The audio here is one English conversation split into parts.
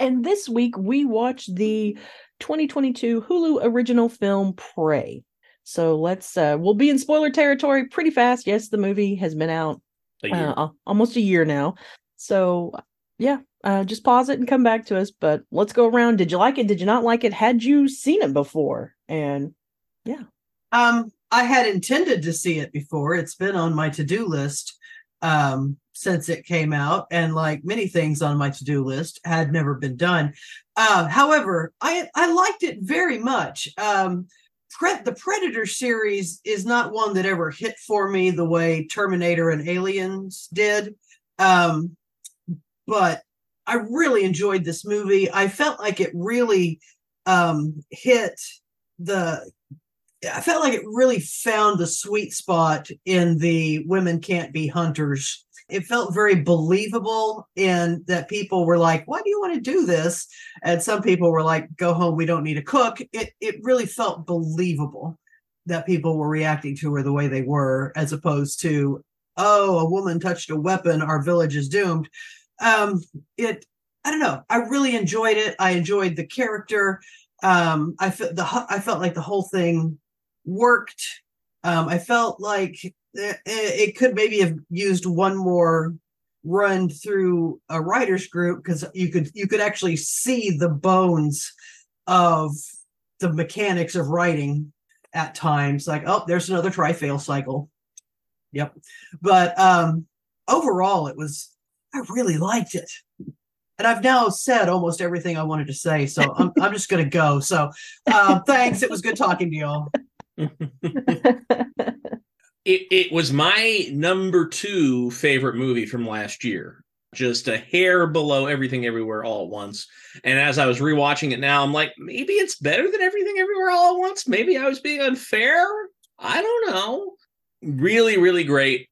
And this week we watched the 2022 Hulu original film Prey. So let's, uh, we'll be in spoiler territory pretty fast. Yes, the movie has been out A uh, almost a year now. So yeah, uh, just pause it and come back to us. But let's go around. Did you like it? Did you not like it? Had you seen it before? And yeah. Um, I had intended to see it before. It's been on my to-do list um since it came out, and like many things on my to-do list had never been done. Uh, however, I I liked it very much. Um Pre- the Predator series is not one that ever hit for me the way Terminator and Aliens did. Um, but I really enjoyed this movie. I felt like it really um hit the I felt like it really found the sweet spot in the women can't be hunters. It felt very believable in that people were like, "Why do you want to do this?" And some people were like, "Go home, we don't need a cook." It it really felt believable that people were reacting to her the way they were, as opposed to, "Oh, a woman touched a weapon, our village is doomed." Um, it I don't know. I really enjoyed it. I enjoyed the character. Um, I felt the I felt like the whole thing worked. Um, I felt like it, could maybe have used one more run through a writers group because you could you could actually see the bones of the mechanics of writing at times. Like, oh, there's another try-fail cycle. Yep. But um overall it was I really liked it. And I've now said almost everything I wanted to say, so I'm I'm just gonna go. So uh, thanks. It was good talking to y'all. it it was my number two favorite movie from last year. Just a hair below everything everywhere all at once. And as I was rewatching it now, I'm like, maybe it's better than everything everywhere all at once. Maybe I was being unfair. I don't know. Really, really great.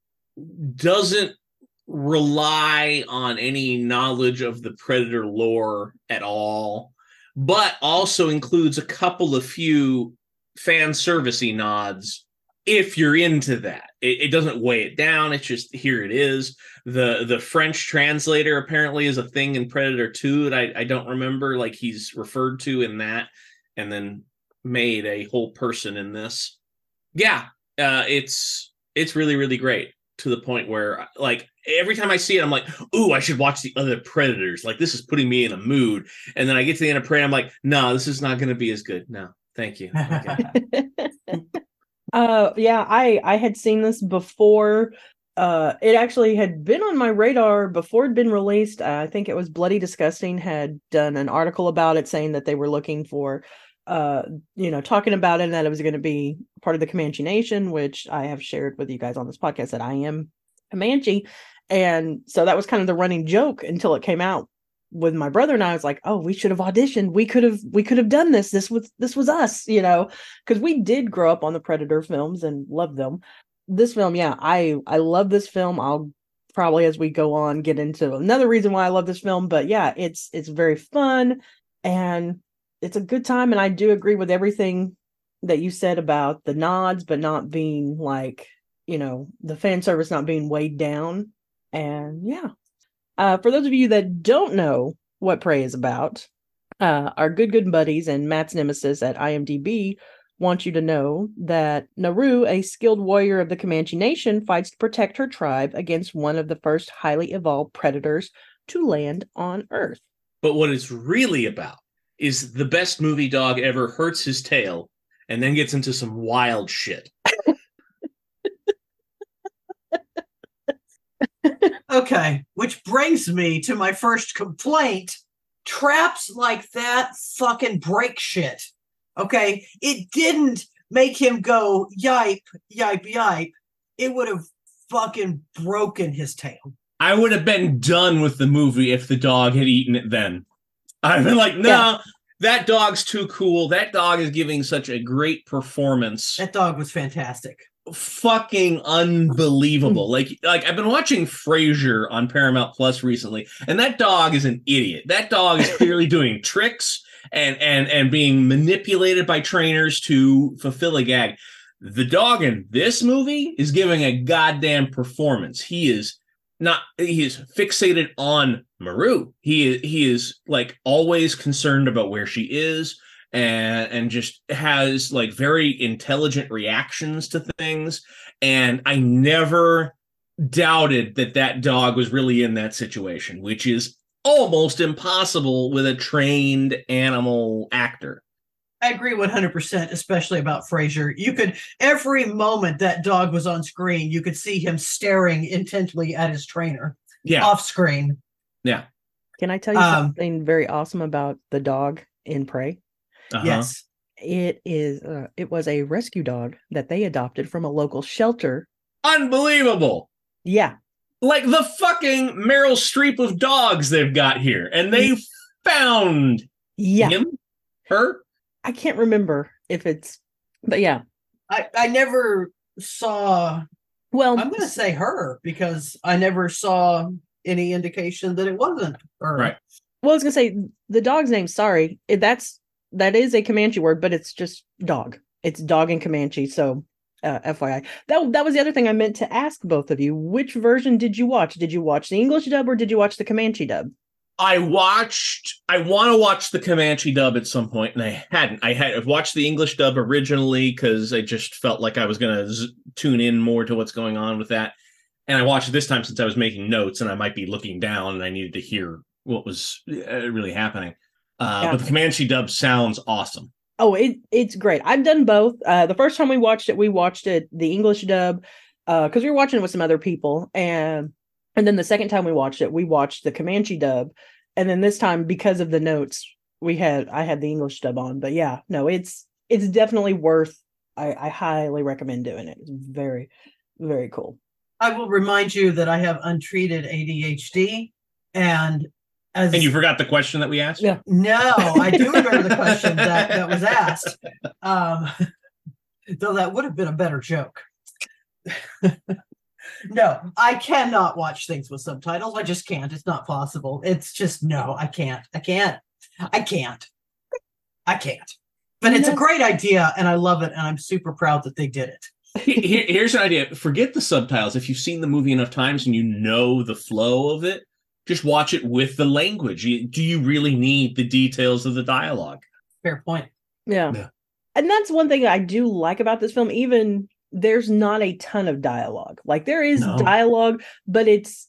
Doesn't rely on any knowledge of the Predator lore at all, but also includes a couple of few fan servicey nods if you're into that. It, it doesn't weigh it down. It's just here it is. The the French translator apparently is a thing in Predator 2 that I, I don't remember like he's referred to in that and then made a whole person in this. Yeah, uh it's it's really really great to the point where like every time I see it I'm like, "Ooh, I should watch the other Predators." Like this is putting me in a mood. And then I get to the end of Prey I'm like, "No, this is not going to be as good." No. Thank you. Okay. uh yeah i i had seen this before uh it actually had been on my radar before it'd been released uh, i think it was bloody disgusting had done an article about it saying that they were looking for uh you know talking about it and that it was going to be part of the comanche nation which i have shared with you guys on this podcast that i am comanche and so that was kind of the running joke until it came out with my brother and I was like, oh, we should have auditioned. We could have we could have done this. This was this was us, you know, because we did grow up on the Predator films and love them. This film, yeah, I I love this film. I'll probably as we go on get into another reason why I love this film, but yeah, it's it's very fun and it's a good time. And I do agree with everything that you said about the nods, but not being like, you know, the fan service not being weighed down. And yeah, uh, for those of you that don't know what Prey is about, uh, our good, good buddies and Matt's nemesis at IMDb want you to know that Naru, a skilled warrior of the Comanche Nation, fights to protect her tribe against one of the first highly evolved predators to land on Earth. But what it's really about is the best movie dog ever hurts his tail and then gets into some wild shit. Okay, which brings me to my first complaint. Traps like that fucking break shit. Okay, it didn't make him go yipe, yipe, yipe. It would have fucking broken his tail. I would have been done with the movie if the dog had eaten it then. I've been like, no, Yeah. that dog's too cool. That dog is giving such a great performance. That dog was fantastic. Fucking unbelievable. Hmm. like, like I've been watching Frasier on Paramount Plus recently, and that dog is an idiot. That dog is clearly doing tricks and and and being manipulated by trainers to fulfill a gag. The dog in this movie is giving a goddamn performance. He is not he is fixated on Naru. He is he is like always concerned about where she is and and just has like very intelligent reactions to things and I never doubted that that dog was really in that situation, which is almost impossible with a trained animal actor. I agree 100%, especially about Frasier. You could, every moment that dog was on screen, you could see him staring intently at his trainer Yeah. off screen. Yeah. Can I tell you Um, something very awesome about the dog in Prey? Uh-huh. Yes. It is uh, it was a rescue dog that they adopted from a local shelter. Unbelievable. Yeah. Like the fucking Meryl Streep of dogs they've got here. And they found Yeah. him, her. I can't remember if it's but yeah. I, I never saw, Well, I'm going to say her because I never saw any indication that it wasn't her. Right. well, I was gonna say the dog's name. Sorry, that's that is a Comanche word, but it's just dog. It's dog in Comanche. So, uh, FYI, that that was the other thing I meant to ask both of you. Which version did you watch? Did you watch the English dub or did you watch the Comanche dub? I watched. I want to watch the Comanche dub at some point, and I hadn't. I had watched the English dub originally because I just felt like I was going to z- tune in more to what's going on with that. And I watched it this time since I was making notes, and I might be looking down, and I needed to hear what was uh, really happening. Uh, Yeah. But the Comanche dub sounds awesome. Oh, it it's great. I've done both. Uh, the first time we watched it, we watched it the English dub because we were watching it with some other people, and and then the second time we watched it, we watched the Comanche dub, and then this time because of the notes, we had I had the English dub on. But yeah, no, it's it's definitely worth. I, I highly recommend doing it. It's very very cool. I will remind you that I have untreated ADHD. And as And you forgot the question that we asked. Yeah. No, I do remember the question that, that was asked. Um, though that would have been a better joke. no, I cannot watch things with subtitles. I just can't. It's not possible. It's just no, I can't. I can't. I can't. I can't. But it's a great idea and I love it and I'm super proud that they did it. Here's an idea. Forget the subtitles. If you've seen the movie enough times and you know the flow of it, just watch it with the language. Do you really need the details of the dialogue? Fair point. Yeah. Yeah. And that's one thing I do like about this film. Even there's not a ton of dialogue. Like there is No. dialogue, but it's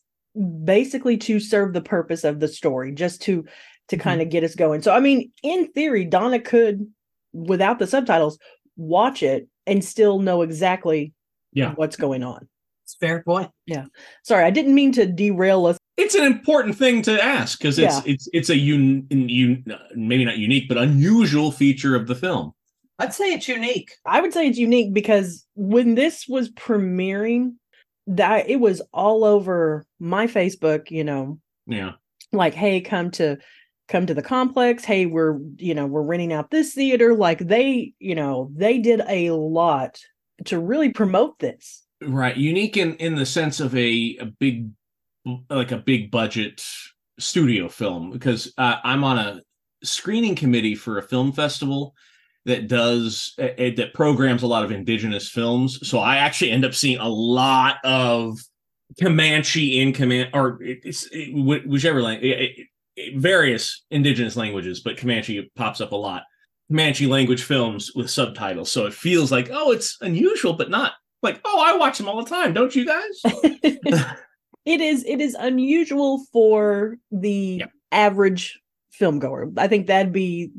basically to serve the purpose of the story, just to to Mhm. kind of get us going. So I mean, in theory, Donna could, without the subtitles, watch it and still know exactly Yeah. what's going on. It's a fair point. Yeah. Sorry, I didn't mean to derail us. It's an important thing to ask because it's Yeah. it's it's a un, un, maybe not unique but unusual feature of the film. I'd say it's unique. I would say it's unique because when this was premiering, that it was all over my Facebook, you know, Yeah, like, hey, come to come to the complex. Hey, we're, you know, we're renting out this theater. Like they, you know, they did a lot to really promote this. right. Unique in in the sense of a a big like a big budget studio film because uh, I'm on a screening committee for a film festival that does uh, uh, that programs a lot of indigenous films. So I actually end up seeing a lot of Comanche in command or it- it's it, whichever language, various indigenous languages, but Comanche pops up a lot. Comanche language films with subtitles, so it feels like oh, it's unusual, but not like oh, I watch them all the time, don't you guys? it is it is unusual for the average film goer. I think that'd be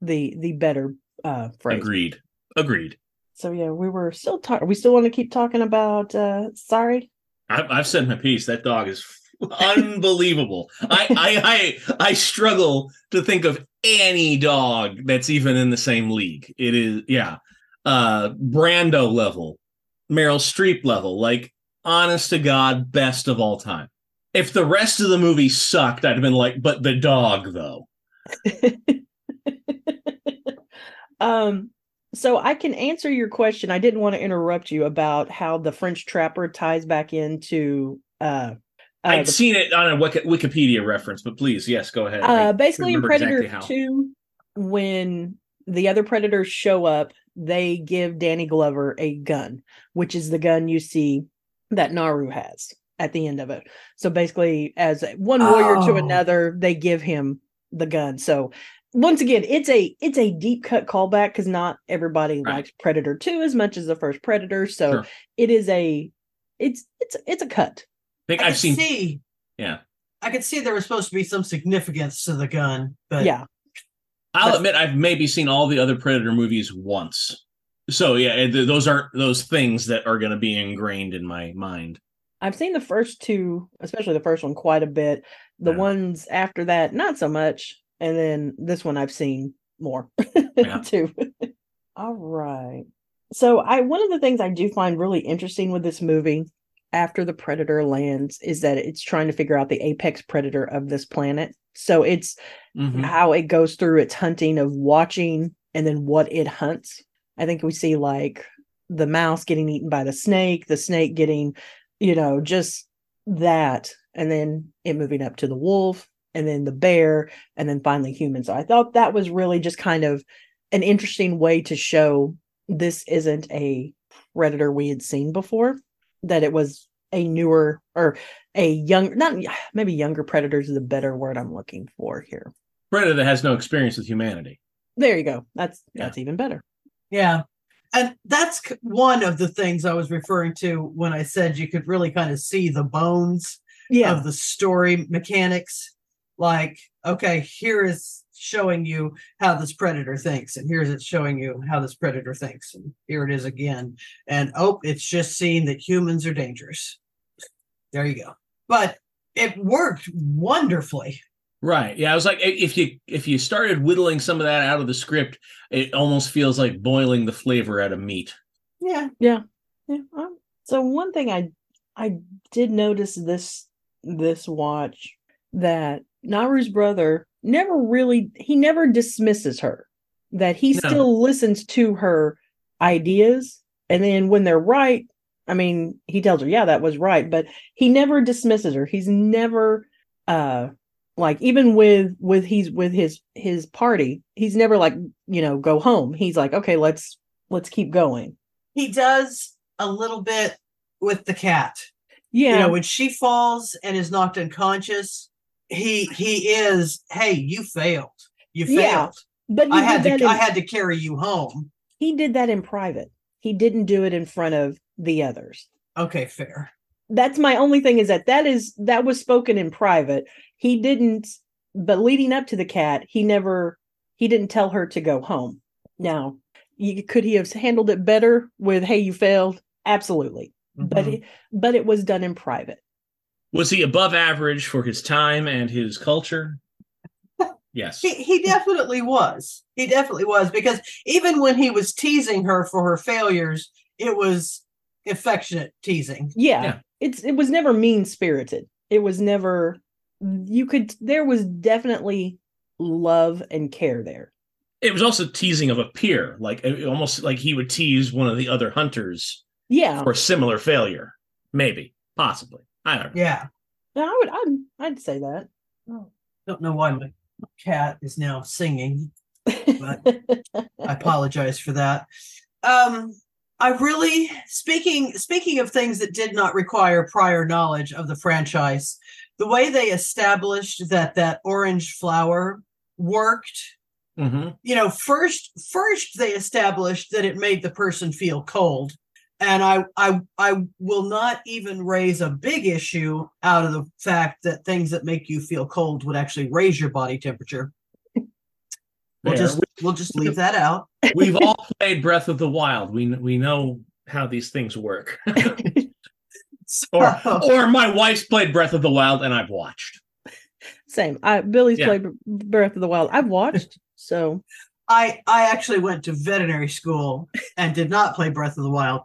the the better uh phrase. Agreed. Agreed. So yeah, we were still talking. We still want to keep talking about. uh Sorry. I've, I've said my piece. That dog is unbelievable. I, I I I struggle to think of any dog that's even in the same league. It is yeah, uh, Brando level, Meryl Streep level. Like honest to God, best of all time. If the rest of the movie sucked, I'd have been like, but the dog though. um so I can answer your question. I didn't want to interrupt you about how the French trapper ties back into uh, uh I'd the- seen it on a Wiki- Wikipedia reference, but please, yes, go ahead. Uh basically in Predator exactly 2 when the other predators show up, they give Danny Glover a gun, which is the gun you see that Naru has at the end of it. So basically as one warrior to Oh. another, they give him the gun. So once again, it's a it's a deep cut callback because not everybody Right. likes Predator 2 as much as the first Predator. So Sure. it is a it's it's it's a cut. I think I I've seen. see. Yeah. I could see there was supposed to be some significance to the gun, but yeah. I'll admit I've maybe seen all the other Predator movies once. So yeah, th- those aren't those things that are going to be ingrained in my mind. I've seen the first two, especially the first one, quite a bit. The Yeah. ones after that, not so much. And then this one I've seen more Yeah. too. All right. So I one of the things I do find really interesting with this movie after the predator lands is that it's trying to figure out the apex predator of this planet. So it's Mhm. how it goes through its hunting of watching and then what it hunts. I think we see like the mouse getting eaten by the snake, the snake getting, you know, just that, and then it moving up to the wolf, and then the bear, and then finally humans. So I thought that was really just kind of an interesting way to show this isn't a predator we had seen before, that it was a newer or a young, not maybe younger predators is a better word I'm looking for here. Predator that has no experience with humanity. There you go. That's Yeah. that's even better. Yeah. And that's one of the things I was referring to when I said you could really kind of see the bones Yeah. of the story mechanics. Like, okay, here is showing you how this predator thinks, and here's it showing you how this predator thinks, and here it is again. And oh, it's just seeing that humans are dangerous. There you go. But it worked wonderfully. Right. Yeah. I was like, if you if you started whittling some of that out of the script, it almost feels like boiling the flavor out of meat. Yeah. Yeah. um, So one thing I I did notice this this watch that Naru's brother never really he never dismisses her. That he No. still listens to her ideas and then when they're right, I mean, he tells her, "Yeah, that was right," but he never dismisses her. He's never uh like even with with he's with his his party, he's never like, you know, go home. He's like, "Okay, let's let's keep going." He does a little bit with the cat. Yeah. you know when she falls and is knocked unconscious he he is hey you failed you failed Yeah, But i had to in, i had to carry you home he did that in private. He didn't do it in front of the others. okay fair That's my only thing is that that is that was spoken in private. He didn't but leading up to the cat, he never he didn't tell her to go home. Now, you, could he have handled it better with hey you failed? Absolutely. But Mhm. it, but it was done in private. Was he above average for his time and his culture? Yes. he, he definitely was he definitely was because even when he was teasing her for her failures it was affectionate teasing Yeah. Yeah. It's it was never mean spirited. It was never you could there was definitely love and care there. It was also teasing of a peer, like almost like he would tease one of the other hunters Yeah. for similar failure. Maybe, possibly. I don't know. yeah Yeah, I would I'd I'd say that. Oh. don't know why my cat is now singing but I apologize for that. Um, I really speaking speaking of things that did not require prior knowledge of the franchise, the way they established that that orange flower worked. hmm You know, first first they established that it made the person feel cold. And I I I will not even raise a big issue out of the fact that things that make you feel cold would actually raise your body temperature. We'll just we'll just leave that out. We've all played Breath of the Wild. We we know how these things work. or So- or my wife's played Breath of the Wild and I've watched. Same. I Billy's Yeah. played Breath of the Wild. I've watched, so I I actually went to veterinary school and did not play Breath of the Wild,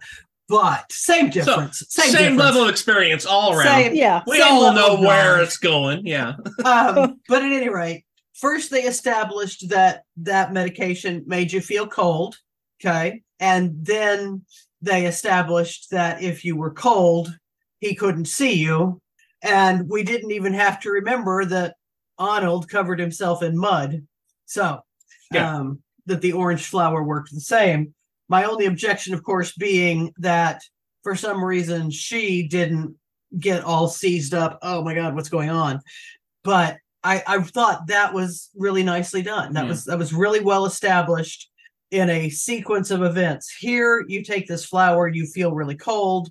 but same difference. Same, same difference. level of experience all around. Same- yeah. we same all know where it's going. Yeah. Um, but at any rate, first they established that that medication made you feel cold. Okay. And then they established that if you were cold, he couldn't see you. And we didn't even have to remember that Arnold covered himself in mud. So, Yeah. um, that the orange flower worked the same. My only objection, of course, being that for some reason she didn't get all seized up. Oh my God, what's going on? But I, I thought that was really nicely done. That Yeah. was that was really well established in a sequence of events. Here, you take this flower, you feel really cold.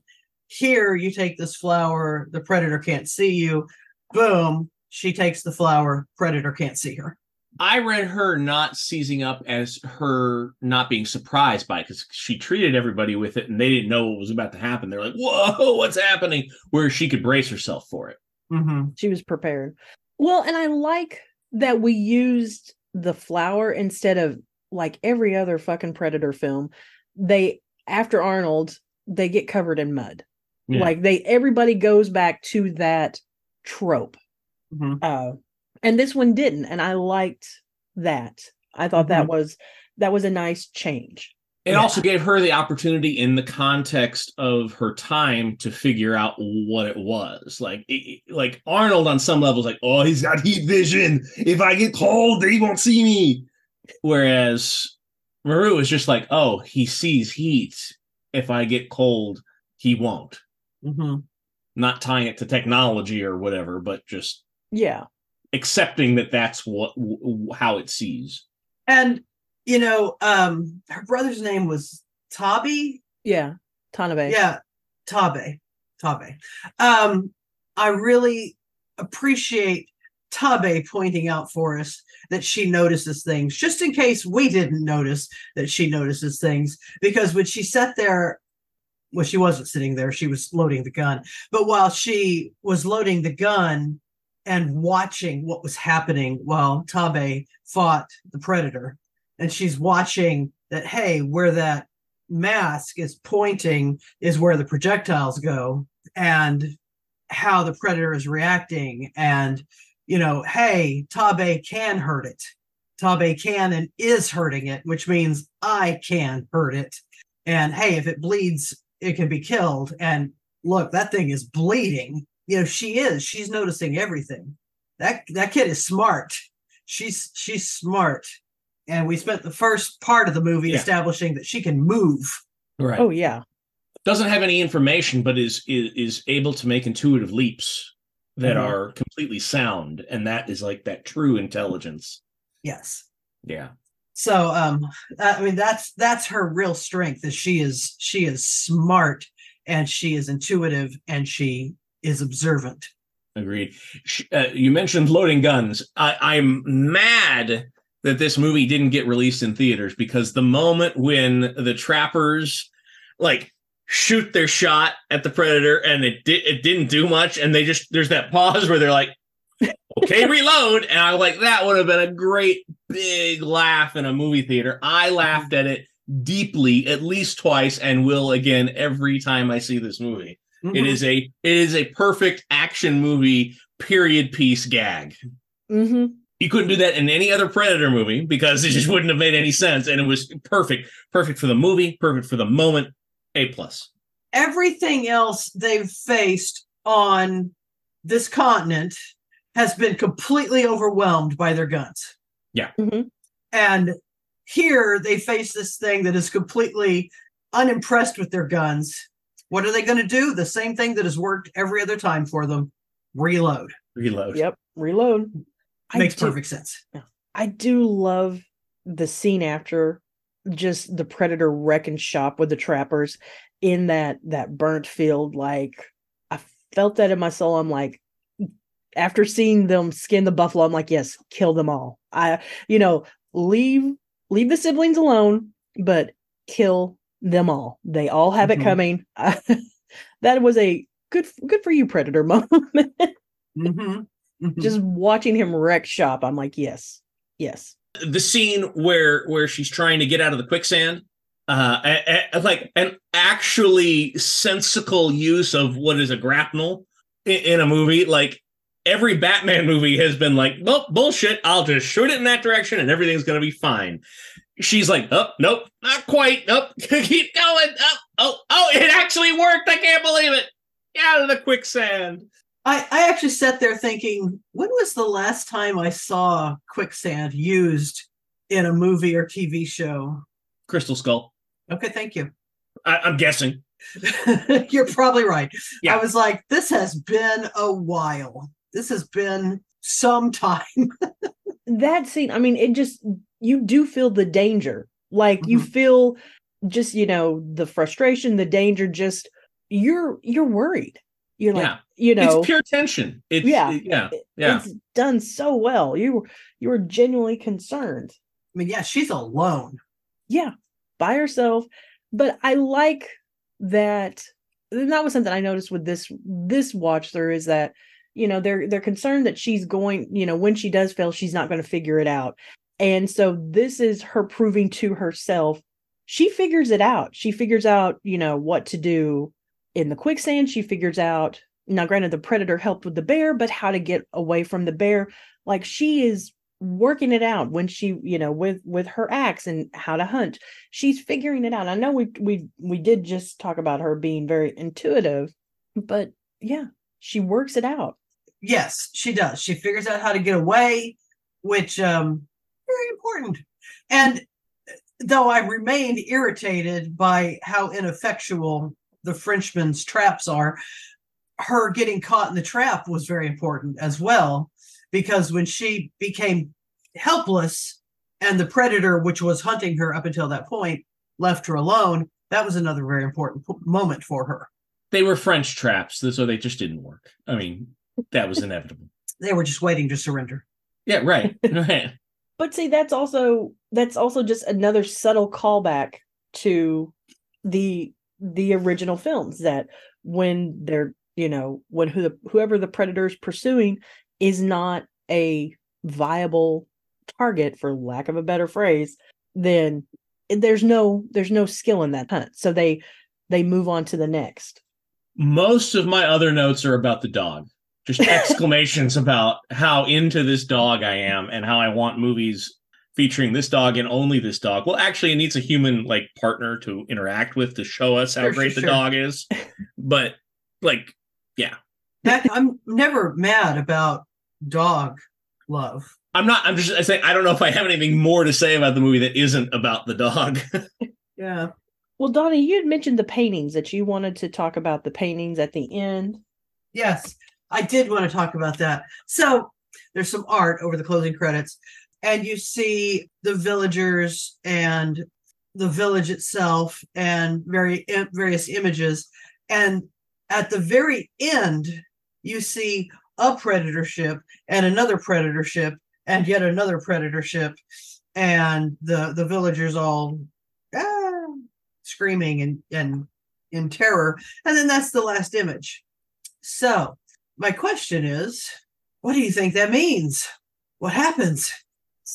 Here, you take this flower, the predator can't see you. Boom, she takes the flower, predator can't see her. I read her not seizing up as her not being surprised by it because she treated everybody with it and they didn't know what was about to happen. They're like, whoa, what's happening? Where she could brace herself for it. Mm-hmm. She was prepared. Well, and I like that we used the flower instead of like every other fucking predator film. They after Arnold, they get covered in mud. Yeah. Like they everybody goes back to that trope. Mhm. Uh and this one didn't and I liked that. I thought that Mhm. was that was a nice change. It Yeah. also gave her the opportunity in the context of her time to figure out what it was. Like, it- like Arnold on some levels, like, oh, he's got heat vision. If I get cold, he won't see me. Whereas Naru is just like, oh, he sees heat. If I get cold, he won't. Mm-hmm. Not tying it to technology or whatever, but just Yeah. accepting that that's what w- how it sees. And you know, um, her brother's name was Tabi. Yeah. Tanabe. Yeah, Taabe. Taabe. Um, I really appreciate Taabe pointing out for us that she notices things, just in case we didn't notice that she notices things. Because when she sat there, well, she wasn't sitting there, she was loading the gun. But while she was loading the gun and watching what was happening while Taabe fought the predator, and she's watching that, hey, where that mask is pointing is where the projectiles go and how the predator is reacting. And you know hey taabe can hurt it. Taabe can and is hurting it which means i can hurt it. And hey if it bleeds it can be killed. And look that thing is bleeding. You know she is. She's noticing everything. That that kid is smart. She's she's smart and we spent the first part of the movie Yeah. establishing that she can move Right. Oh yeah. doesn't have any information, but is is, is able to make intuitive leaps that Mhm. are completely sound, and that is like that true intelligence. yes Yeah, so um i mean that's that's her real strength is she is she is smart and she is intuitive and she is observant agreed. Sh- Uh, you mentioned loading guns. I, I'm mad that this movie didn't get released in theaters because the moment when the trappers like shoot their shot at the predator and it di- it didn't do much, and they just there's that pause where they're like. okay, reload. And I was like, that would have been a great big laugh in a movie theater. I laughed at it deeply at least twice and will again every time I see this movie. It Mhm. is a it is a perfect action movie period piece gag. hmm You couldn't do that in any other Predator movie because it just wouldn't have made any sense and it was perfect. Perfect for the movie, perfect for the moment. A plus. everything else they've faced on this continent has been completely overwhelmed by their guns hmm and here they face this thing that is completely unimpressed with their guns what are they going to do the same thing that has worked every other time for them reload Reload. Yep. Reload. I makes do- perfect sense I do love the scene after just the predator wrecking shop with the trappers in that that burnt field. Like I felt that in my soul. I'm like, after seeing them skin the buffalo, I'm like, yes, kill them all. I, you know, leave leave the siblings alone, but kill them all. They all have Mhm. it coming. that was a good good for you, predator moment. Mhm. Mhm. just watching him wreck shop. I'm like, yes, yes. the scene where where she's trying to get out of the quicksand uh a- a- like an actually sensical use of what is a grapnel in, in a movie like every Batman movie has been like, well, bullshit. I'll just shoot it in that direction and everything's going to be fine. She's like, oh, nope, not quite. Nope, keep going. Oh, oh, oh, it actually worked. I can't believe it. Get out of the quicksand. I, I actually sat there thinking, when was the last time I saw quicksand used in a movie or TV show? Crystal Skull. Okay, thank you. I, I'm guessing. You're probably right. Yeah. I was like, this has been a while. This has been some time. that scene i mean it just you do feel the danger like you Mhm. feel just you know the frustration the danger just you're you're worried you're like Yeah. you know it's pure tension. It's, Yeah. yeah, yeah. it's done so well you were you were genuinely concerned I mean, yeah, she's alone. yeah by herself but i like that and that was something i noticed with this this watch through is that you know they're they're concerned that she's going you know when she does fail she's not going to figure it out and so this is her proving to herself she figures it out she figures out you know what to do in the quicksand she figures out now granted the predator helped with the bear but how to get away from the bear like she is working it out when she you know with with her axe and how to hunt she's figuring it out i know we we we did just talk about her being very intuitive but yeah she works it out Yes, she does. She figures out how to get away, which um very important. And uh, though I remained irritated by how ineffectual the Frenchman's traps are, her getting caught in the trap was very important as well. Because when she became helpless and the predator, which was hunting her up until that point, left her alone, that was another very important p- moment for her. They were French traps, so they just didn't work. I mean, that was inevitable. They were just waiting to surrender. Yeah, right. right. but see that's also that's also just another subtle callback to the the original films that when they're you know when who the, whoever the predator is pursuing is not a viable target for lack of a better phrase then there's no there's no skill in that hunt so they they move on to the next Most of my other notes are about the dog. Just exclamations about how into this dog I am and how I want movies featuring this dog and only this dog. Well, actually, it needs a human like partner to interact with to show us how Sure, great sure, the sure. dog is. But like, That I'm never mad about dog love. I'm not. I'm just saying. I don't know if I have anything more to say about the movie that isn't about the dog. Yeah. well donnie you had mentioned the paintings that you wanted to talk about the paintings at the end Yes, I did want to talk about that. So there's some art over the closing credits, and you see the villagers and the village itself and very various images. And at the very end, you see a predator ship and another predator ship and yet another predator ship, and the the villagers all ah, screaming and and in terror. And then that's the last image. So, my question is, what do you think that means? What happens?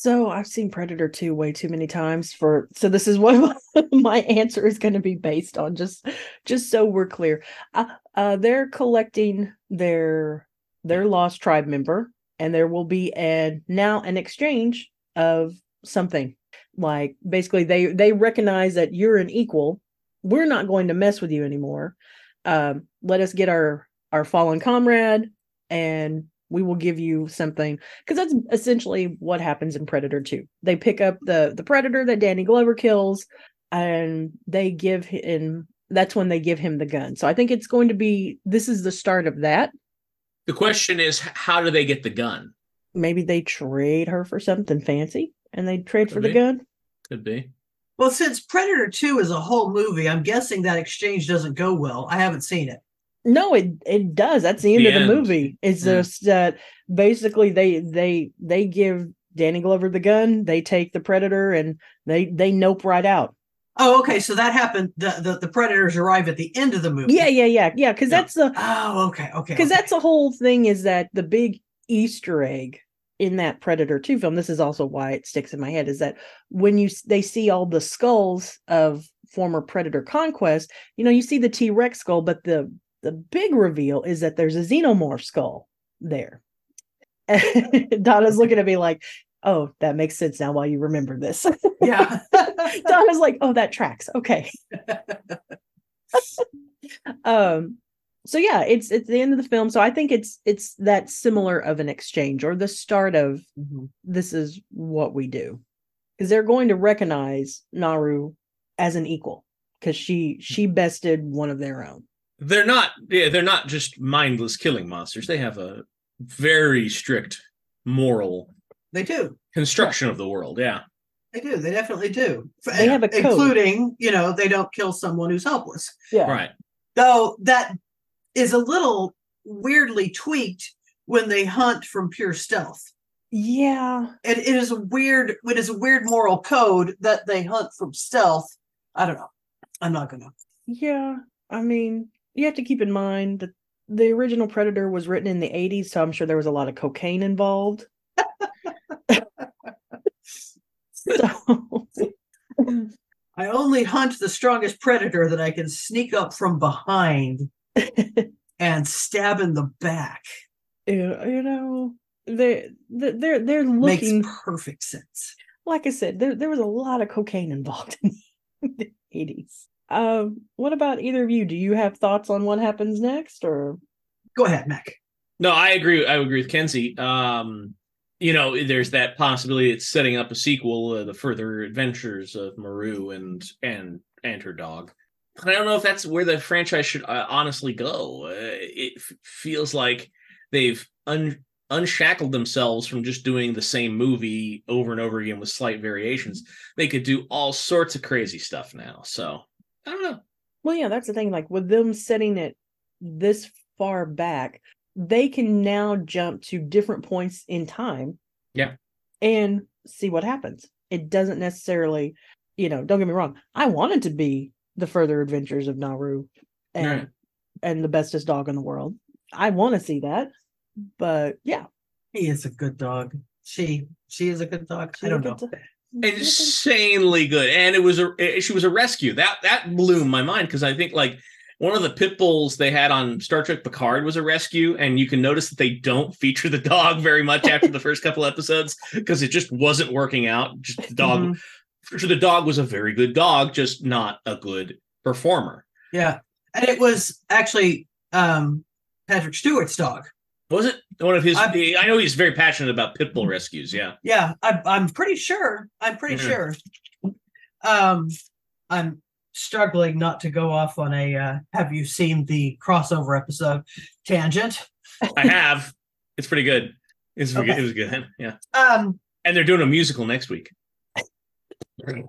So I've seen Predator 2 way too many times for so this is what my answer is going to be based on just just so we're clear. Uh, uh they're collecting their their lost tribe member and there will be an now an exchange of something. Like basically they they recognize that you're an equal. We're not going to mess with you anymore. Um let us get our our fallen comrade and we will give you something because that's essentially what happens in Predator 2. They pick up the the predator that Danny Glover kills and they give him that's when they give him the gun. So I think it's going to be this is the start of that. the question is, how do they get the gun? Maybe they trade her for something fancy and they trade for Could the gun. Could be. Well, since Predator 2 is a whole movie, I'm guessing that exchange doesn't go well. I haven't seen it. No, it it does. That's the end The of the end. movie. It's Yeah. just that basically they they they give Danny Glover the gun, they take the predator and they they nope right out. Oh, okay. So that happened. The, the, the Predators arrive at the end of the movie. Yeah, yeah, yeah, yeah. Because Yeah. that's the Oh, okay. Okay. because okay. that's the whole thing is that the big Easter egg in that Predator 2 film. This is also why it sticks in my head is that when you they see all the skulls of former Predator conquest, you know, you see the T Rex skull, but the the big reveal is that there's a xenomorph skull there. Donna's looking at me like, "Oh, that makes sense now. Why you remember this?" Yeah. Donna's like, "Oh, that tracks. Okay." um. So yeah, it's it's the end of the film. So I think it's it's that similar of an exchange or the start of Mhm. this is what we do because they're going to recognize Naru as an equal because she she bested one of their own. They're not yeah, they're not just mindless killing monsters. They have a very strict moral They do. construction of the world. Yeah. They do. They definitely do. They have a code. including, you know, they don't kill someone who's helpless. Yeah, Right. Though that is a little weirdly tweaked when they hunt from pure stealth. yeah. It, it is a weird it is a weird moral code that they hunt from stealth. I don't know. I'm not gonna. Yeah, I mean, you have to keep in mind that the original Predator was written in the 80s, so I'm sure there was a lot of cocaine involved. so, I only hunt the strongest predator that I can sneak up from behind and stab in the back. you you know, they they- they're they're Makes looking perfect sense. like I said, there there was a lot of cocaine involved in the 80s. Um, what about either of you? Do you have thoughts on what happens next, or Go ahead, Mac. No, I agree. I agree with Kenzi. Um, you know, there's that possibility it's setting up a sequel, uh, the further adventures of Naru and and and her dog. But I don't know if that's where the franchise should uh, honestly go. Uh, it f- feels like they've un- unshackled themselves from just doing the same movie over and over again with slight variations. They could do all sorts of crazy stuff now. So I don't know. Well, yeah, that's the thing. Like with them setting it this far back, they can now jump to different points in time. Yeah. And see what happens. It doesn't necessarily, you know, don't get me wrong. I wanted to be the further adventures of Naru and Right. and the bestest dog in the world. I want to see that. But yeah. He is a good dog. She she is a good dog. I don't know. good dog. Insanely good and it was a eh, she was a rescue that that blew my mind because i think like one of the pit bulls they had on star trek picard was a rescue and you can notice that they don't feature the dog very much after the first couple episodes because it just wasn't working out just the dog Mhm. sure the dog was a very good dog just not a good performer Yeah. And it was actually um Patrick Stewart's dog. Was it one of his I- i know he's very passionate about pit bull rescues yeah Yeah, I'm I'm pretty sure. I'm pretty Mhm. sure. Um I'm struggling not to go off on a uh, have you seen the crossover episode tangent. i have it's pretty good it's Okay. it was good yeah Um and they're doing a musical next week okay.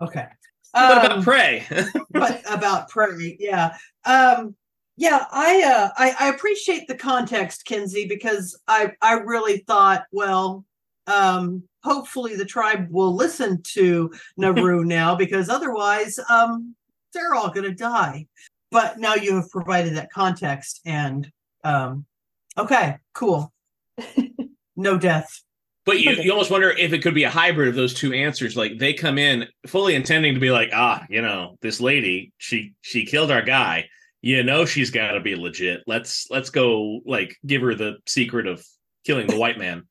what Um, about prey but about prairie yeah um yeah i uh I, I appreciate the context kenzi because i i really thought well um hopefully the tribe will listen to naru now because otherwise um they're all gonna die but now you have provided that context and um okay cool no death But you, you almost wonder if it could be a hybrid of those two answers. Like they come in fully intending to be like, ah, you know, this lady, she she killed our guy. You know, she's got to be legit. Let's let's go like give her the secret of killing the white man,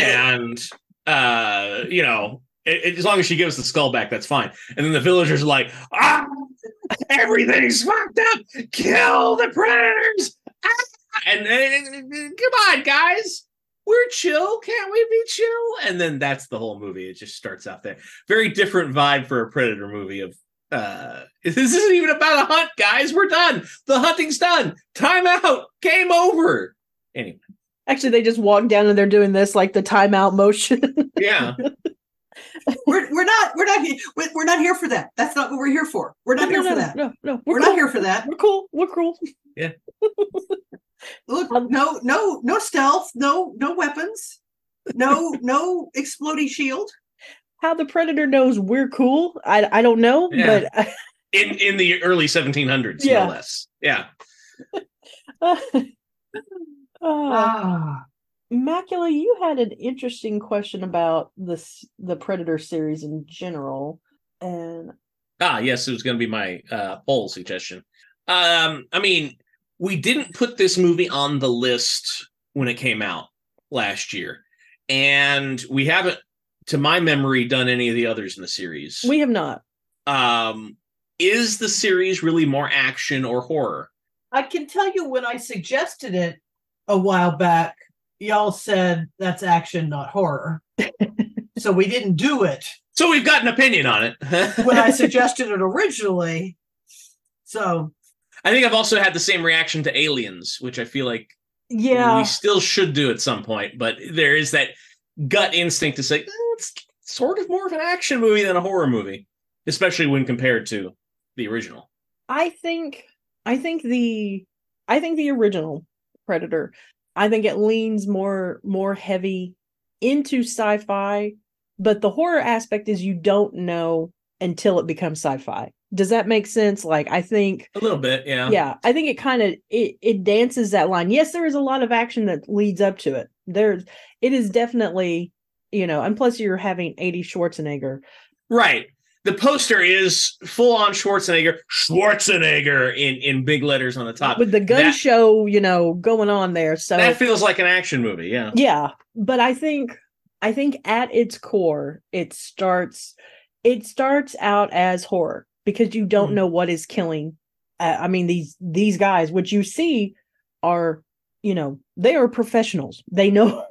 and uh, you know, it, it- as long as she gives the skull back, that's fine. And then the villagers are like, ah, everything's fucked up. Kill the predators. Ah! And, and come on, guys we're chill. Can't we be chill? And then that's the whole movie. It just starts out there. Very different vibe for a Predator movie of uh this isn't even about a hunt, guys. We're done. The hunting's done. Time out. Game over. Anyway, Actually, they just walk down and they're doing this like the timeout motion. yeah. we're, we're not we're not he- we're we're not here for that that's not what we're here for we're not no, here no, for no, that No, no, we're cool. not here for that We're cool. We're cool. Yeah. Look, Um, no, no, no stealth, no, no weapons, no, no exploding shield. How the predator knows we're cool, I I don't know, Yeah. but In in the early 1700s, Yeah. no less. Yeah. uh, Ah, Macula, you had an interesting question about this the Predator series in general, and Ah, yes, it was going to be my uh, poll suggestion. Um, I mean, we didn't put this movie on the list when it came out, last year, and we haven't, to my memory, done any of the others in the series. We have not. um, is the series really more action or horror? I can tell you when I suggested it a while back, y'all said that's action, not horror. so we didn't do it So we've got an opinion on it. when I suggested it originally. So I think I've also had the same reaction to Aliens, which I feel like Yeah. we still should do at some point, but there is that gut instinct to say "Eh, it's sort of more of an action movie than a horror movie, especially when compared to the original. I think I think the I think the original Predator, I think it leans more more heavy into sci-fi, but the horror aspect is you don't know until it becomes sci-fi. Does that make sense? Like I think A little bit, yeah. yeah, I think it kind of it it dances that line. Yes, there is a lot of action that leads up to it. There's it is definitely, you know, and plus you're having 80 Schwarzenegger. Right. The poster is full on Schwarzenegger, Schwarzenegger in, in big letters on the top. with the gun that- show, you know, going on there. So that feels like an action movie, yeah. yeah but i think i think at its core it starts it starts out as horror because you don't Hmm. know what is killing uh, i mean these these guys which you see are you know they are professionals. They know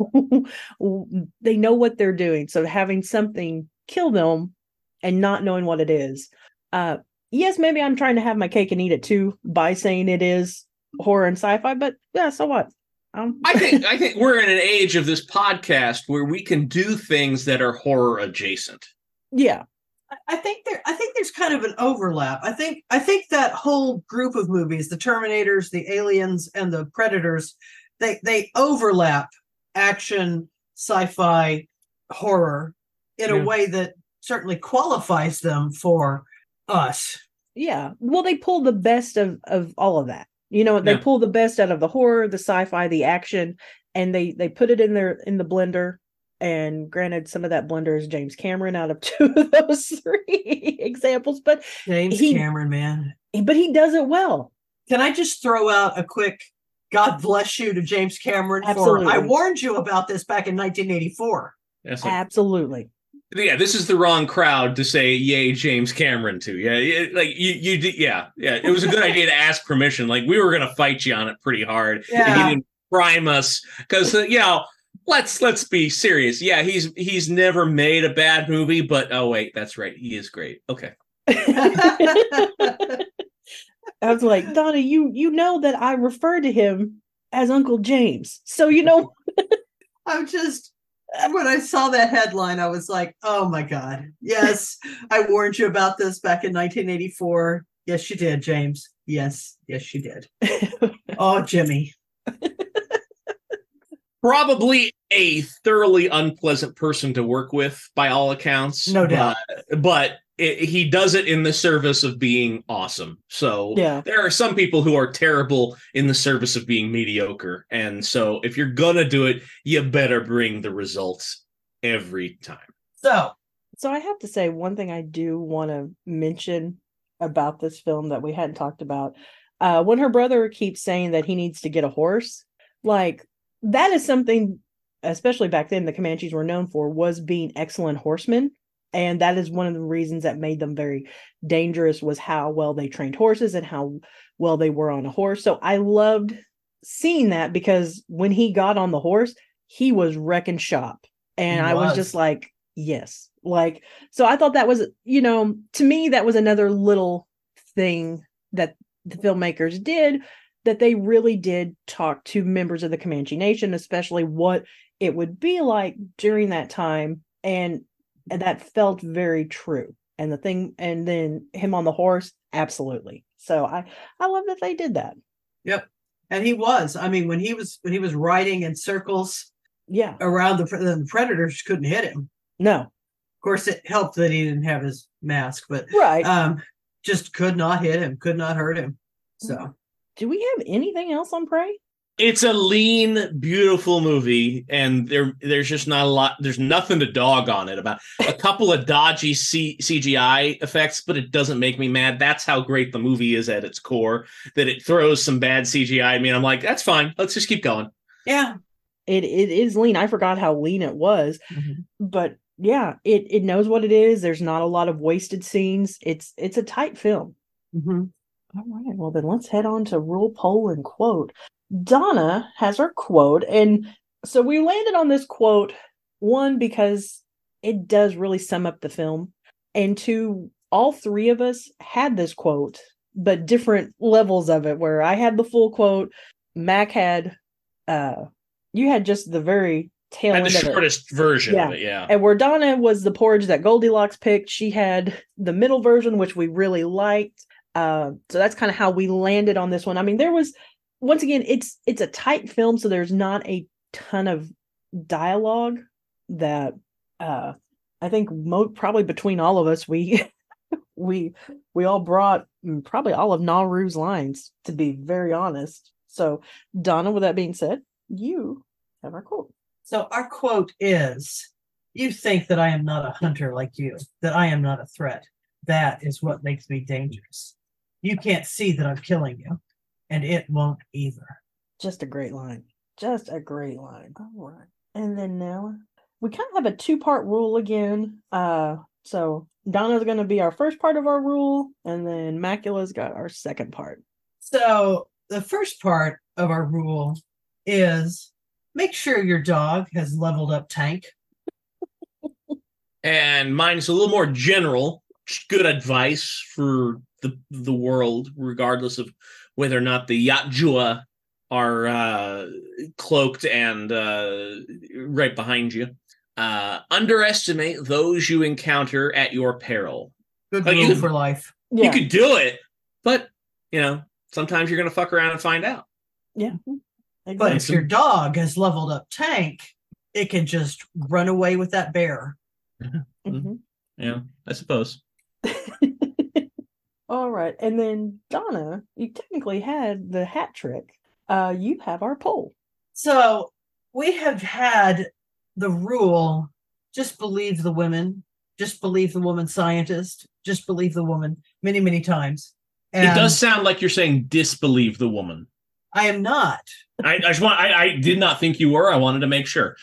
they know what they're doing. So having something kill them and not knowing what it is. Uh yes maybe i'm trying to have my cake and eat it too by saying it is horror and sci-fi but yeah so what? Um, I think I think we're in an age of this podcast where we can do things that are horror adjacent. yeah I- I think there I think there's kind of an overlap. I think I think that whole group of movies, the Terminators, the Aliens, and the Predators, they they overlap action, sci-fi, horror in Yeah. a way that certainly qualifies them for us. Yeah. Well, they pull the best of of all of that. You know, they Yeah. pull the best out of the horror, the sci-fi, the action, and they they put it in their in the blender. And granted, some of that blender is James Cameron out of two of those three examples, but James He- Cameron, man. but he does it well. Can I just throw out a quick God bless you to James Cameron for Absolutely. I warned you about this back in 1984. That's like, Absolutely. yeah, this is the wrong crowd to say yay James Cameron to. Yeah, yeah, like you you did yeah, yeah. It was a good idea to ask permission. Like we were gonna fight you on it pretty hard. and Yeah. he didn't prime us because uh, you know let's let's be serious. Yeah, he's he's never made a bad movie, but oh wait, that's right, he is great. Okay, I was like, Donna, you you know that I refer to him as Uncle James. So you know I'm just when I saw that headline, I was like, oh my God. Yes, I warned you about this back in 1984. Yes, you did, James. Yes, yes, you did. Oh, Jimmy. Probably a thoroughly unpleasant person to work with by all accounts. No doubt. but, but it, he does it in the service of being awesome. So Yeah. there are some people who are terrible in the service of being mediocre, and so if you're gonna do it, you better bring the results every time. So, So I have to say one thing I do want to mention about this film that we hadn't talked about. Uh, when her brother keeps saying that he needs to get a horse, like that is something, especially back then, the Comanches were known for was being excellent horsemen, and that is one of the reasons that made them very dangerous was how well they trained horses and how well they were on a horse. So I loved seeing that because when he got on the horse, he was wrecking shop, and He I was was. just like, yes, like so i thought that was you know to me that was another little thing that the filmmakers did that they really did talk to members of the comanche nation especially what it would be like during that time and, and that felt very true and the thing and then him on the horse absolutely so i i love that they did that Yep. and he was. I mean, when he was when he was riding in circles yeah around the, the predators couldn't hit him. no Of course, it helped that he didn't have his mask, but right um, just could not hit him, could not hurt him. So, do we have anything else on prey It's a lean, beautiful movie, and there there's just not a lot. There's nothing to dog on it about. A couple of dodgy C- CGI effects, but it doesn't make me mad. That's how great the movie is at its core. That it throws some bad CGI at me, and I'm like, that's fine. Let's just keep going. yeah, It it is lean. I forgot how lean it was, but yeah, it it knows what it is. There's not a lot of wasted scenes. It's it's a tight film. Mhm. All right. Well, then let's head on to rule poll and quote. Donna has her quote, and so we landed on this quote one because it does really sum up the film, and two, all three of us had this quote, but different levels of it. Where I had the full quote, Mac had, uh, you had just the very tail Had end the of it. shortest version Yeah. of it, yeah. And where Donna was the porridge that Goldilocks picked, she had the middle version, which we really liked. Uh, so that's kind of how we landed on this one. I mean, there was once again, it's it's a tight film, so there's not a ton of dialogue that uh I think mo- probably between all of us, we we we all brought mm, probably all of Naru's lines, to be very honest. So Donna, with that being said, you have our quote. So our quote is You think that I am not a hunter like you, that I am not a threat. That is what makes me dangerous. You can't see that I'm killing you, and it won't either. Just a great line. Just a great line. All right. And then now we kind of have a two part rule again. Uh so Donna's gonna be our first part of our rule, and then Macula's got our second part. So the first part of our rule is make sure your dog has leveled up tank. and mine's a little more general good advice for the the world regardless of whether or not the Yautja are uh cloaked and uh right behind you uh underestimate those you encounter at your peril Good Like, you could- for life. Yeah. you could do it but you know sometimes you're gonna fuck around and find out yeah. But if your dog has leveled up tank, it can just run away with that bear. Mhm. yeah i suppose All right. And then Donna, you technically had the hat trick. Uh you have our poll. So we have had the rule just believe the women, just believe the woman scientist, just believe the woman many, many times. And it does sound like you're saying disbelieve the woman I am not, I, I just want I, I did not think you were. I wanted to make sure.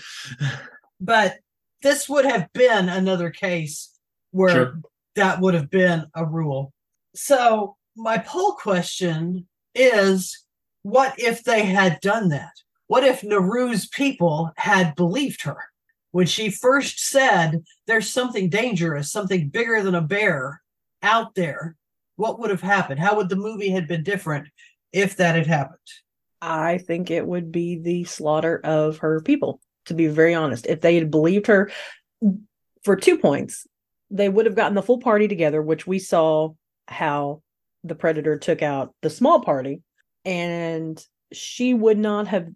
but this would have been another case where Sure. that would have been a rule. So my poll question is what if they had done that? What if Naru's people had believed her when she first said there's something dangerous, something bigger than a bear out there? What would have happened? How would the movie had been different if that had happened? I think it would be the slaughter of her people, to be very honest. If they had believed her for two points, they would have gotten the full party together, which we saw how the predator took out the small party, and she would not have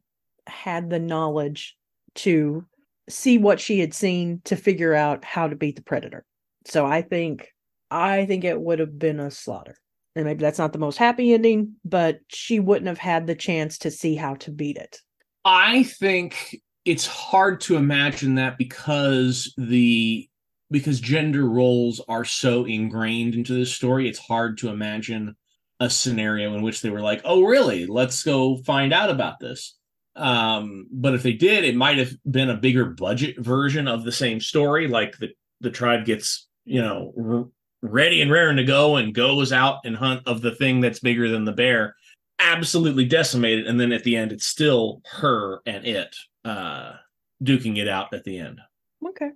had the knowledge to see what she had seen to figure out how to beat the predator. So I think I think it would have been a slaughter and maybe that's not the most happy ending, but she wouldn't have had the chance to see how to beat it. I think it's hard to imagine that because the because gender roles are so ingrained into this story. It's hard to imagine a scenario in which they were like, "Oh, really? Let's go find out about this." Um, but if they did, it might have been a bigger budget version of the same story. Like the the tribe gets you know r- ready and raring to go and goes out and hunt of the thing that's bigger than the bear absolutely decimated and then at the end it's still her and it uh duking it out at the end Okay.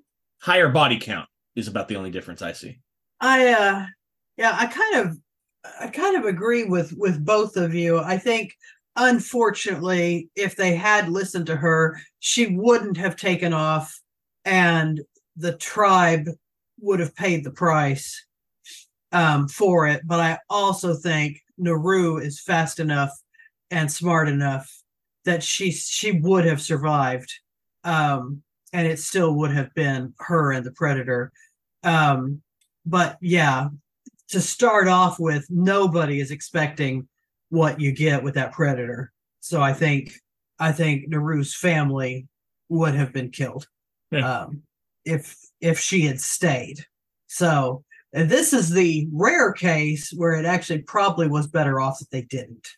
Higher body count is about the only difference i see I uh yeah, I kind of I kind of agree with with both of you. I think unfortunately if they had listened to her, she wouldn't have taken off and the tribe would have paid the price um for it, but I also think Naru is fast enough and smart enough that she she would have survived. Um and it still would have been her and the predator. Um but yeah, to start off with, nobody is expecting what you get with that predator. So I think I think Naru's family would have been killed Yeah. um, if if she had stayed. So this is the rare case where it actually probably was better off that they didn't,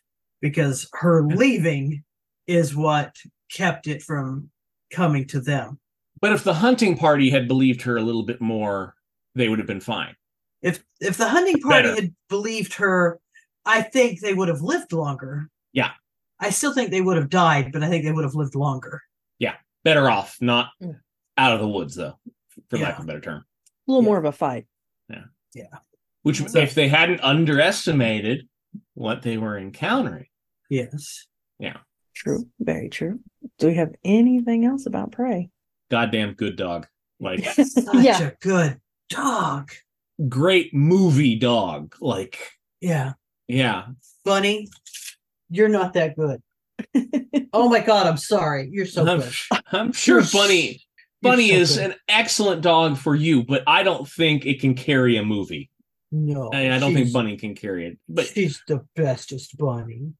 because her leaving is what kept it from coming to them. But if the hunting party had believed her a little bit more, they would have been fine. If if the hunting party Better. had believed her, I think they would have lived longer. Yeah. I still think they would have died, but I think they would have lived longer. Yeah. Better off not mm. out of the woods, though, for lack of a better term. A little Yeah. more of a fight. Yeah. Yeah. Which, So- if they hadn't underestimated what they were encountering, Yes. Yeah. True. Very true. Do we have anything else about Prey? Goddamn good dog. Like, Such Yeah. a good dog. great movie dog. Like, Yeah. yeah. Bunny, you're not that good. Oh my god, I'm sorry. You're so I'm, good. I'm sure You're Bunny Bunny you're is good. an excellent dog for you, but I don't think it can carry a movie. no. I, I don't think Bunny can carry it. But she's the bestest bunny.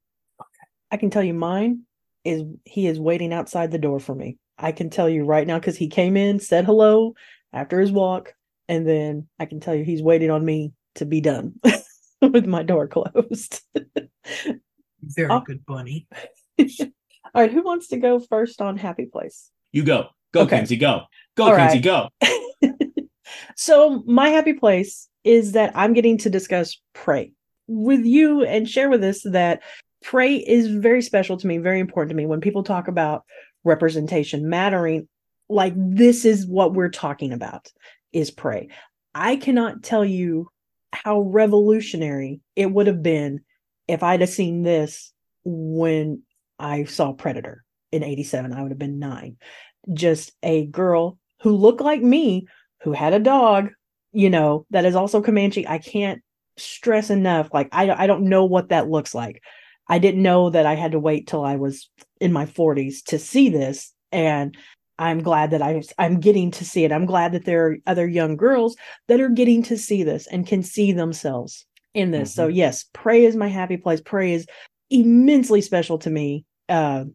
I can tell you mine is he is waiting outside the door for me. I can tell you right now because he came in, said hello after his walk, and then I can tell you he's waiting on me to be done with my door closed. Very Oh. good bunny. All right, who wants to go first on Happy Place? you go. Go, Okay. Kenzi, go. Go, All Kenzi, right. go. so my happy place is that I'm getting to discuss Prey with you and share with us that Prey is very special to me, very important to me. When people talk about representation mattering, like this is what we're talking about is Prey. I cannot tell you how revolutionary it would have been if I'd have seen this when I saw Predator in 87. I would have been nine. Just a girl who looked like me, who had a dog, you know, that is also Comanche. I can't stress enough. Like, I, I don't know what that looks like. I didn't know that I had to wait till I was in my 40s to see this. And I'm glad that I, I'm getting to see it. I'm glad that there are other young girls that are getting to see this and can see themselves in this. So, yes, Prey is my happy place. Prey is immensely special to me. Uh,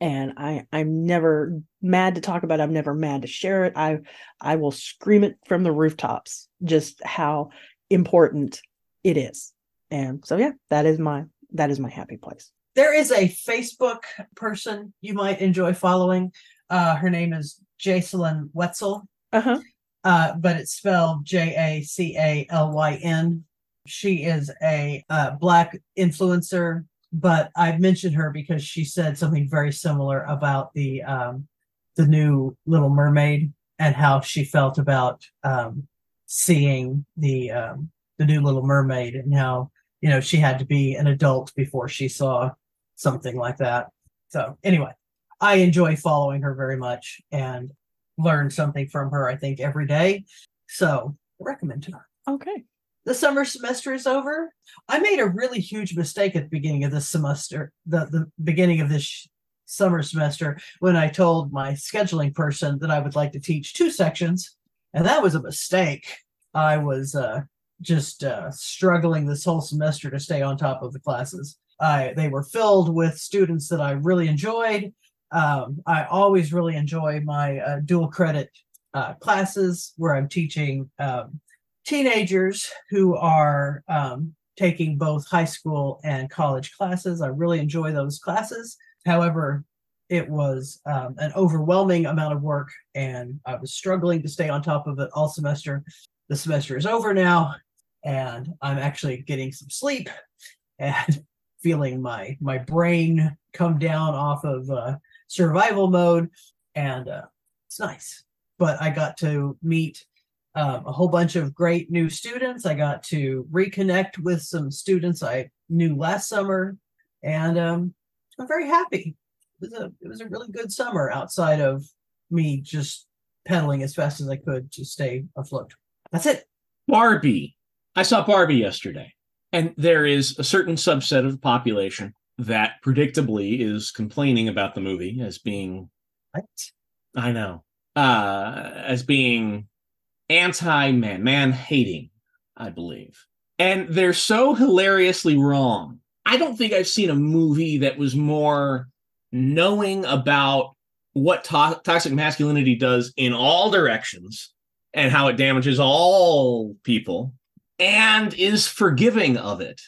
and I, I'm never mad to talk about it. I'm never mad to share it. I, I will scream it from the rooftops, just how important it is. And so, yeah, that is my, that is my happy place. There is a Facebook person you might enjoy following. Uh, her name is Jacalyn Wetzel, Uh huh. uh, but it's spelled J A C A L Y N. She is a uh, black influencer, but I've mentioned her because she said something very similar about the um, the new Little Mermaid and how she felt about um, seeing the um, the new Little Mermaid and how you know she had to be an adult before she saw something like that. So anyway, I enjoy following her very much and learn something from her. I think every day. So I recommend her. Okay. The summer semester is over. I made a really huge mistake at the beginning of this semester, the, the beginning of this sh- summer semester, when I told my scheduling person that I would like to teach two sections. And that was a mistake. I was uh, just uh, struggling this whole semester to stay on top of the classes. I, they were filled with students that I really enjoyed. Um, I always really enjoy my uh, dual credit uh, classes where I'm teaching um, teenagers who are um, taking both high school and college classes. I really enjoy those classes. However, it was um, an overwhelming amount of work, and I was struggling to stay on top of it all semester. The semester is over now, and I'm actually getting some sleep and feeling my my brain come down off of uh, survival mode, and uh, it's nice. But I got to meet um, a whole bunch of great new students. I got to reconnect with some students I knew last summer, and um, I'm very happy. It was a it was a really good summer outside of me just pedaling as fast as I could to stay afloat. That's it. Barbie. I saw Barbie yesterday, and there is a certain subset of the population that predictably is complaining about the movie as being, Right? I know, uh, as being anti man, man hating, I believe. And they're so hilariously wrong. I don't think I've seen a movie that was more knowing about what to- toxic masculinity does in all directions and how it damages all people and is forgiving of it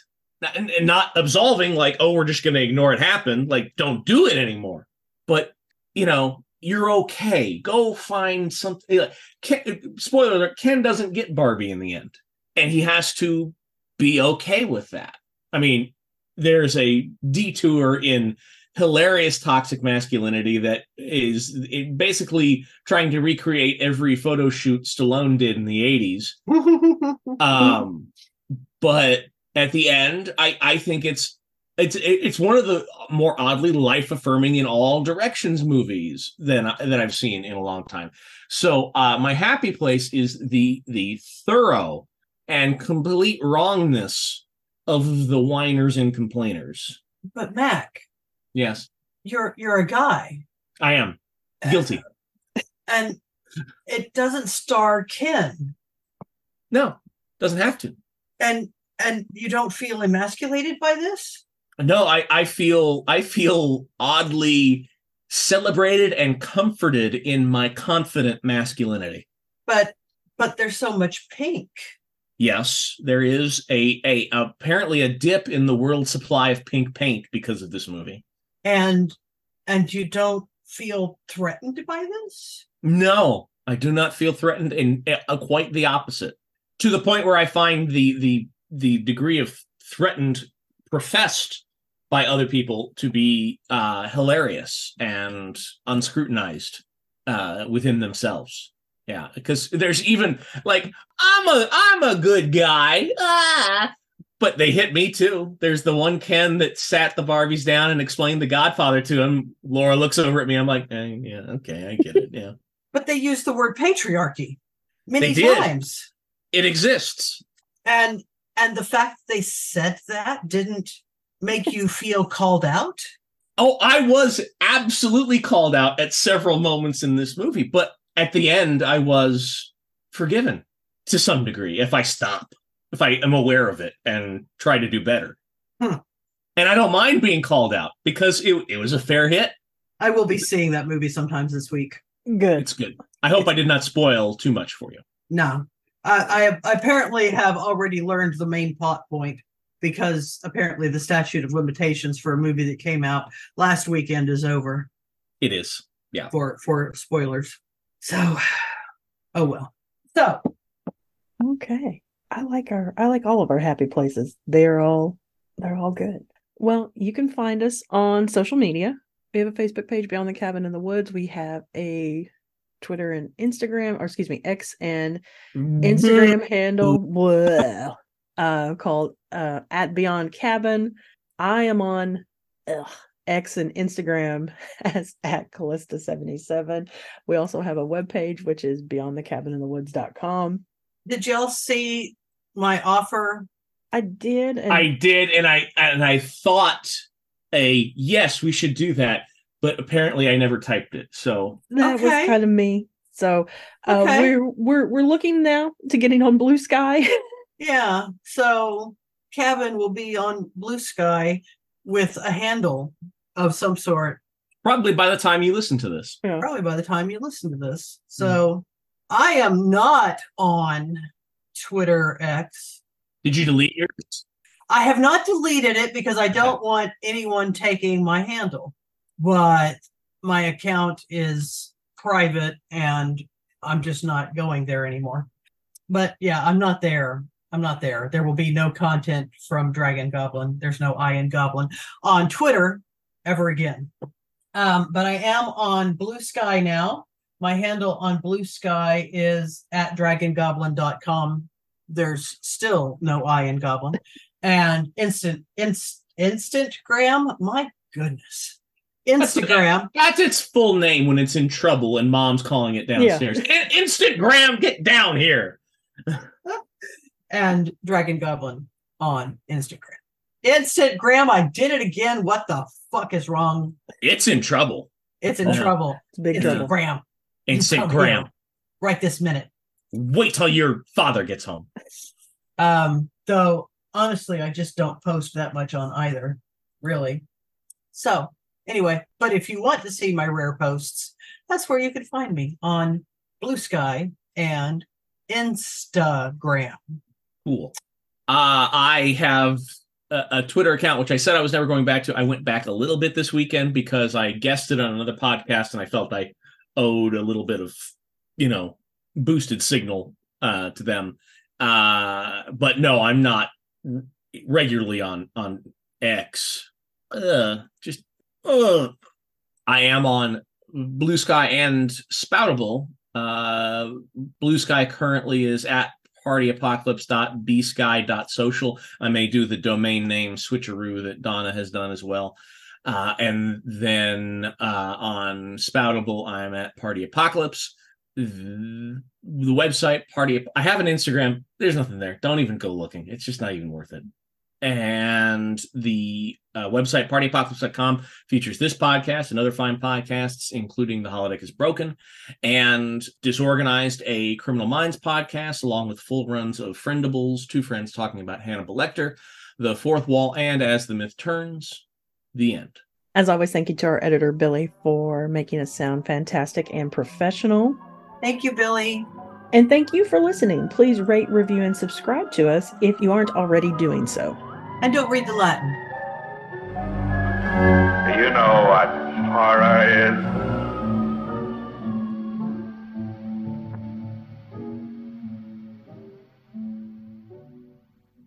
and, and not absolving like oh we're just going to ignore it happen like don't do it anymore but you know, you're okay. Go find something. Eh, like, Ken, eh, spoiler alert: Ken doesn't get Barbie in the end, and he has to be okay with that. I mean, there's a detour in hilarious toxic masculinity that is basically trying to recreate every photo shoot Stallone did in the 80s. Um, but at the end, I I think it's it's it's one of the more oddly life affirming in all directions movies than that I've seen in a long time. So uh, my happy place is the the thorough and complete wrongness of the whiners and complainers. but Mac, Yes, you're you're a guy, I am guilty. and it doesn't star Ken, No, doesn't have to. and and you don't feel emasculated by this. No, I I feel I feel oddly celebrated and comforted in my confident masculinity. But but there's so much pink. Yes, there is a a apparently a dip in the world supply of pink paint because of this movie. And and you don't feel threatened by this No, I do not feel threatened, and uh, quite the opposite. To the point where I find the the the degree of threatened professed by other people to be uh, hilarious and unscrutinized uh, within themselves. Yeah, because there's even like I'm a I'm a good guy, ah, but they hit me too. There's the one Ken that sat the Barbies down and explained The Godfather to him. Laura looks over at me. I'm like, eh, yeah, okay, I get it. Yeah. but they use the word patriarchy many They did. times it exists. and and the fact they said that didn't make you feel called out Oh, I was absolutely called out at several moments in this movie, but at the end, I was forgiven to some degree if I stop, if I am aware of it and try to do better. Hmm. And I don't mind being called out because it, it was a fair hit. i will be seeing that movie sometimes this week Good. It's good. I hope I did not spoil too much for you. no I, I apparently have already learned the main plot point because apparently the statute of limitations for a movie that came out last weekend is over It is. Yeah. For for spoilers so oh well so Okay. I like our I like all of our happy places. They're all they're all good. Well, you can find us on social media. We have a Facebook page, Beyond the Cabin in the Woods. We have a Twitter and Instagram, or excuse me, X and Instagram handle well, uh, called uh, at Beyond Cabin. I am on ugh, X and Instagram as at Callista77. We also have a webpage, which is beyondthecabininthewoods.com. did y'all see my offer I did. And I did, and I and I thought a yes, we should do that, but apparently I never typed it. So that Okay. was kind of me. So uh, Okay. we're we're we're looking now to getting on Blue Sky. Yeah. So Cabin will be on Blue Sky with a handle of some sort, probably by the time you listen to this, probably by the time you listen to this. So I am not on Twitter X. did you delete yours? I have not deleted it because I don't want anyone taking my handle, but my account is private and I'm just not going there anymore. But yeah, I'm not there. I'm not there. There will be no content from Dragon Goblin. There's no I in Goblin on Twitter ever again. Um, but I am on Blue Sky now. My handle on Blue Sky is at dragongoblin.com. There's still no I in Goblin and instant inst, instantgram my goodness instagram That's its full name when it's in trouble and mom's calling it downstairs. In- Instagram, get down here. and dragon goblin on instagram instantgram i did it again what the fuck is wrong It's in trouble. it's in Yeah. trouble It's big trouble. instagram You come here Instagram. right this minute Wait till your father gets home. um though honestly i just don't post that much on either really so anyway but if you want to see my rare posts that's where you can find me on blue sky and instagram Cool. Uh, I have a, a Twitter account, which I said I was never going back to. I went back a little bit this weekend because I guessed it on another podcast and I felt I owed a little bit of, you know, boosted signal uh, to them. Uh, but no, I'm not regularly on on X. Uh, just uh, I am on Blue Sky and Spoutible. Uh, Blue Sky currently is at partyapocalypse.bsky.social. I may do the domain name switcheroo that Donna has done as well. Uh, and then uh, on Spoutible, I'm at Party Apocalypse. The, website Party. I have an Instagram. There's nothing there. Don't even go looking. It's just not even worth it and the uh, website partyapocalypse.com features this podcast and other fine podcasts including the holodeck is broken and disorganized a criminal minds podcast along with full runs of friendables two friends talking about hannibal lecter the fourth wall and as the myth turns the end as always thank you to our editor billy for making us sound fantastic and professional Thank you, Billy. And thank you for listening. Please rate, review, and subscribe to us if you aren't already doing so. And don't read the Latin. You know what horror is.